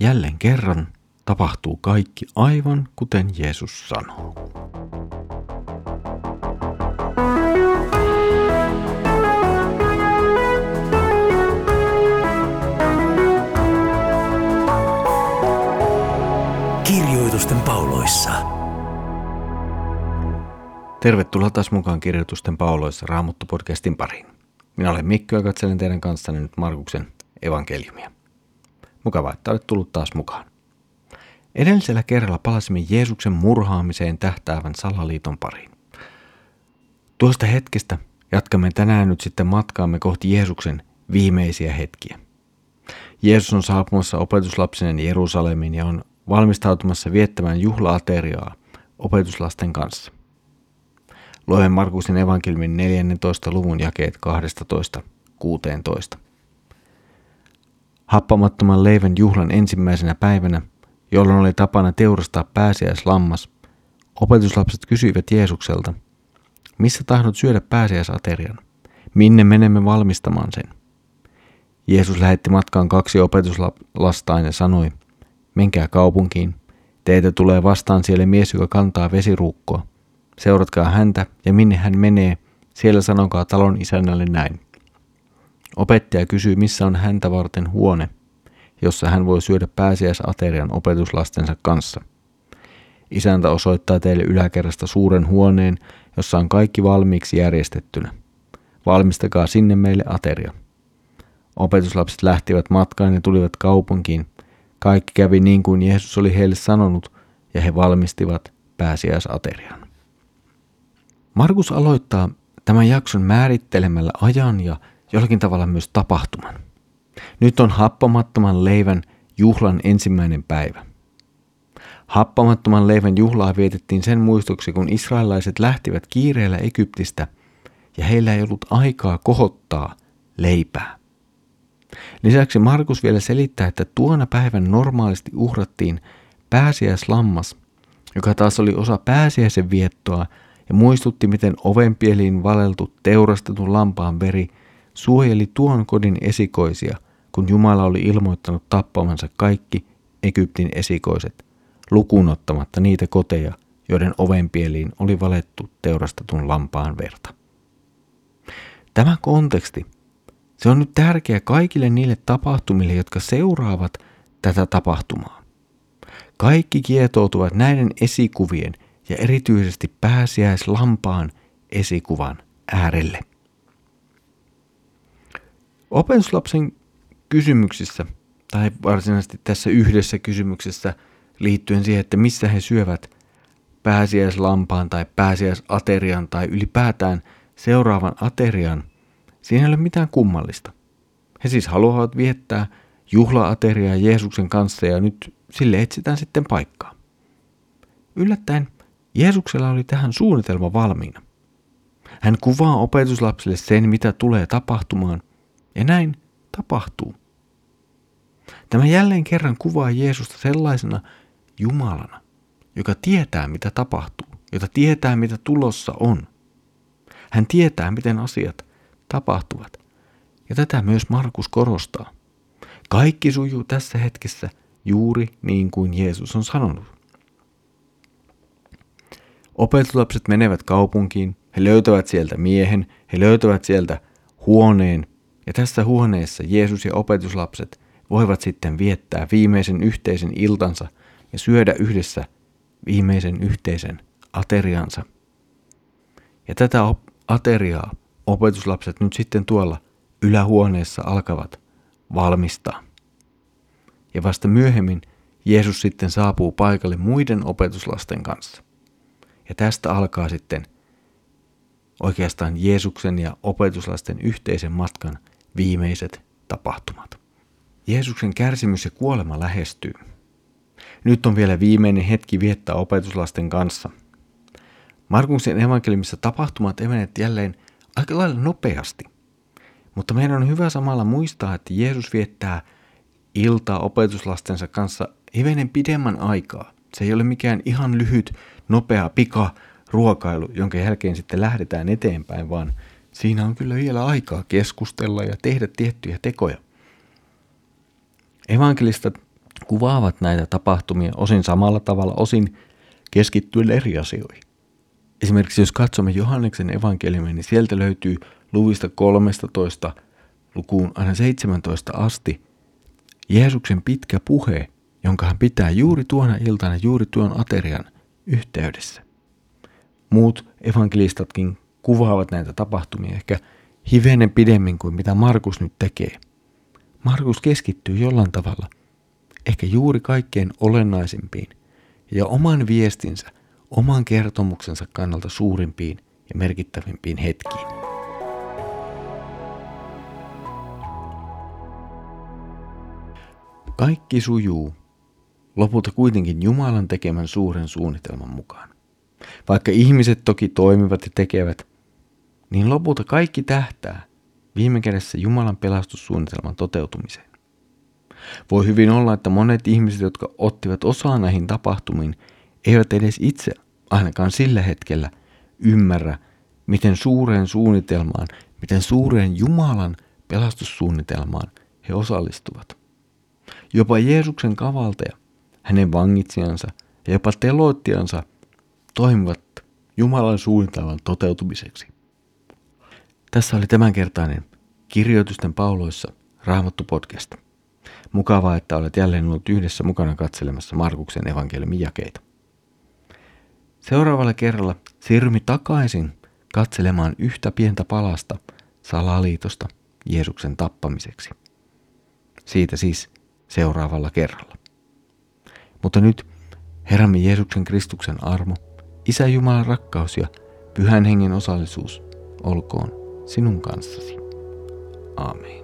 jälleen kerran tapahtuu kaikki aivan kuten Jeesus sanoo. Kirjoitusten pauloissa. Tervetuloa taas mukaan Kirjoitusten pauloissa Raamuttu-podcastin pariin. Minä olen Mikko ja katselen teidän kanssanne nyt Markuksen evankeliumia. Mukavaa, että olet tullut taas mukaan. Edellisellä kerralla palasimme Jeesuksen murhaamiseen tähtäävän salaliiton pariin. Tuosta hetkestä jatkamme tänään nyt sitten matkaamme kohti Jeesuksen viimeisiä hetkiä. Jeesus on saapumassa opetuslapsinen Jerusalemiin ja on valmistautumassa viettämään juhlaateriaa opetuslasten kanssa. Luemme Markusin evankeliumin 14. luvun jakeet 12-16. Happamattoman leivän juhlan ensimmäisenä päivänä, jolloin oli tapana teurastaa pääsiäislammas, opetuslapset kysyivät Jeesukselta, missä tahdot syödä pääsiäisaterian? Minne menemme valmistamaan sen? Jeesus lähetti matkaan kaksi opetuslastaan ja sanoi, menkää kaupunkiin, teitä tulee vastaan siellä mies, joka kantaa vesiruukkoa. Seuratkaa häntä ja minne hän menee, siellä sanokaa talon isännälle näin. Opettaja kysyy, missä on häntä varten huone, jossa hän voi syödä pääsiäisaterian opetuslastensa kanssa. Isäntä osoittaa teille yläkerrasta suuren huoneen, jossa on kaikki valmiiksi järjestettynä. Valmistakaa sinne meille ateria. Opetuslapset lähtivät matkaan ja tulivat kaupunkiin. Kaikki kävi niin kuin Jeesus oli heille sanonut, ja he valmistivat pääsiäisaterian. Markus aloittaa tämän jakson määrittelemällä ajan ja jollakin tavalla myös tapahtuman. Nyt on happamattoman leivän juhlan ensimmäinen päivä. Happamattoman leivän juhlaa vietettiin sen muistoksi, kun israelaiset lähtivät kiireellä Egyptistä ja heillä ei ollut aikaa kohottaa leipää. Lisäksi Markus vielä selittää, että tuona päivän normaalisti uhrattiin pääsiäislammas, joka taas oli osa pääsiäisen viettoa ja muistutti, miten ovenpieliin valeltu teurastetun lampaan veri suojeli tuon kodin esikoisia, kun Jumala oli ilmoittanut tappamansa kaikki Egyptin esikoiset, lukuun ottamatta niitä koteja, joiden ovenpieliin oli valettu teurastetun lampaan verta. Tämä konteksti, se on nyt tärkeä kaikille niille tapahtumille, jotka seuraavat tätä tapahtumaa. Kaikki kietoutuvat näiden esikuvien ja erityisesti pääsiäislampaan esikuvan äärelle. Opetuslapsen kysymyksissä, tai varsinaisesti tässä yhdessä kysymyksessä liittyen siihen, että missä he syövät pääsiäislampaan tai pääsiäisaterian tai ylipäätään seuraavan aterian, siinä ei ole mitään kummallista. He siis haluavat viettää juhlaateriaa Jeesuksen kanssa ja nyt sille etsitään sitten paikkaa. Yllättäen Jeesuksella oli tähän suunnitelma valmiina. Hän kuvaa opetuslapsille sen, mitä tulee tapahtumaan, ja näin tapahtuu. Tämä jälleen kerran kuvaa Jeesusta sellaisena Jumalana, joka tietää, mitä tapahtuu, jota tietää, mitä tulossa on. Hän tietää, miten asiat tapahtuvat. Ja tätä myös Markus korostaa. Kaikki sujuu tässä hetkessä juuri niin kuin Jeesus on sanonut. Opetuslapset menevät kaupunkiin, he löytävät sieltä miehen, he löytävät sieltä huoneen, ja tässä huoneessa Jeesus ja opetuslapset voivat sitten viettää viimeisen yhteisen iltansa ja syödä yhdessä viimeisen yhteisen ateriansa. Ja tätä ateriaa opetuslapset nyt sitten tuolla ylähuoneessa alkavat valmistaa. Ja vasta myöhemmin Jeesus sitten saapuu paikalle muiden opetuslasten kanssa. Ja tästä alkaa sitten oikeastaan Jeesuksen ja opetuslasten yhteisen matkan viimeiset tapahtumat. Jeesuksen kärsimys ja kuolema lähestyy. Nyt on vielä viimeinen hetki viettää opetuslasten kanssa. Markuksen evankeliumissa tapahtumat evenet jälleen aika lailla nopeasti. Mutta meidän on hyvä samalla muistaa, että Jeesus viettää iltaa opetuslastensa kanssa hivenen pidemmän aikaa. Se ei ole mikään ihan lyhyt, nopea, pika ruokailu, jonka jälkeen sitten lähdetään eteenpäin, vaan siinä on kyllä vielä aikaa keskustella ja tehdä tiettyjä tekoja. Evankelista kuvaavat näitä tapahtumia osin samalla tavalla, osin keskittyen eri asioihin. Esimerkiksi jos katsomme Johanneksen evankeliumia, niin sieltä löytyy luvista 13 lukuun aina 17 asti Jeesuksen pitkä puhe, jonka hän pitää juuri tuona iltana, juuri tuon aterian yhteydessä. Muut evankelistatkin kuvaavat näitä tapahtumia ehkä hivenen pidemmin kuin mitä Markus nyt tekee. Markus keskittyy jollain tavalla ehkä juuri kaikkein olennaisimpiin ja oman viestinsä, oman kertomuksensa kannalta suurimpiin ja merkittävimpiin hetkiin. Kaikki sujuu lopulta kuitenkin Jumalan tekemän suuren suunnitelman mukaan. Vaikka ihmiset toki toimivat ja tekevät, niin lopulta kaikki tähtää viime kädessä Jumalan pelastussuunnitelman toteutumiseen. Voi hyvin olla, että monet ihmiset, jotka ottivat osaa näihin tapahtumiin, eivät edes itse ainakaan sillä hetkellä ymmärrä, miten suureen suunnitelmaan, miten suureen Jumalan pelastussuunnitelmaan he osallistuvat. Jopa Jeesuksen kavaltaja, hänen vangitsijansa ja jopa teloittiansa toimivat Jumalan suunnitelman toteutumiseksi. Tässä oli tämänkertainen Kirjoitusten pauloissa Raamattu podcast. Mukavaa, että olet jälleen ollut yhdessä mukana katselemassa Markuksen evankeliumin jakeita. Seuraavalla kerralla siirrymme takaisin katselemaan yhtä pientä palasta salaliitosta Jeesuksen tappamiseksi. Siitä siis seuraavalla kerralla. Mutta nyt Herramme Jeesuksen Kristuksen armo, Isä Jumalan rakkaus ja Pyhän Hengen osallisuus olkoon sinun kanssasi. Aamen.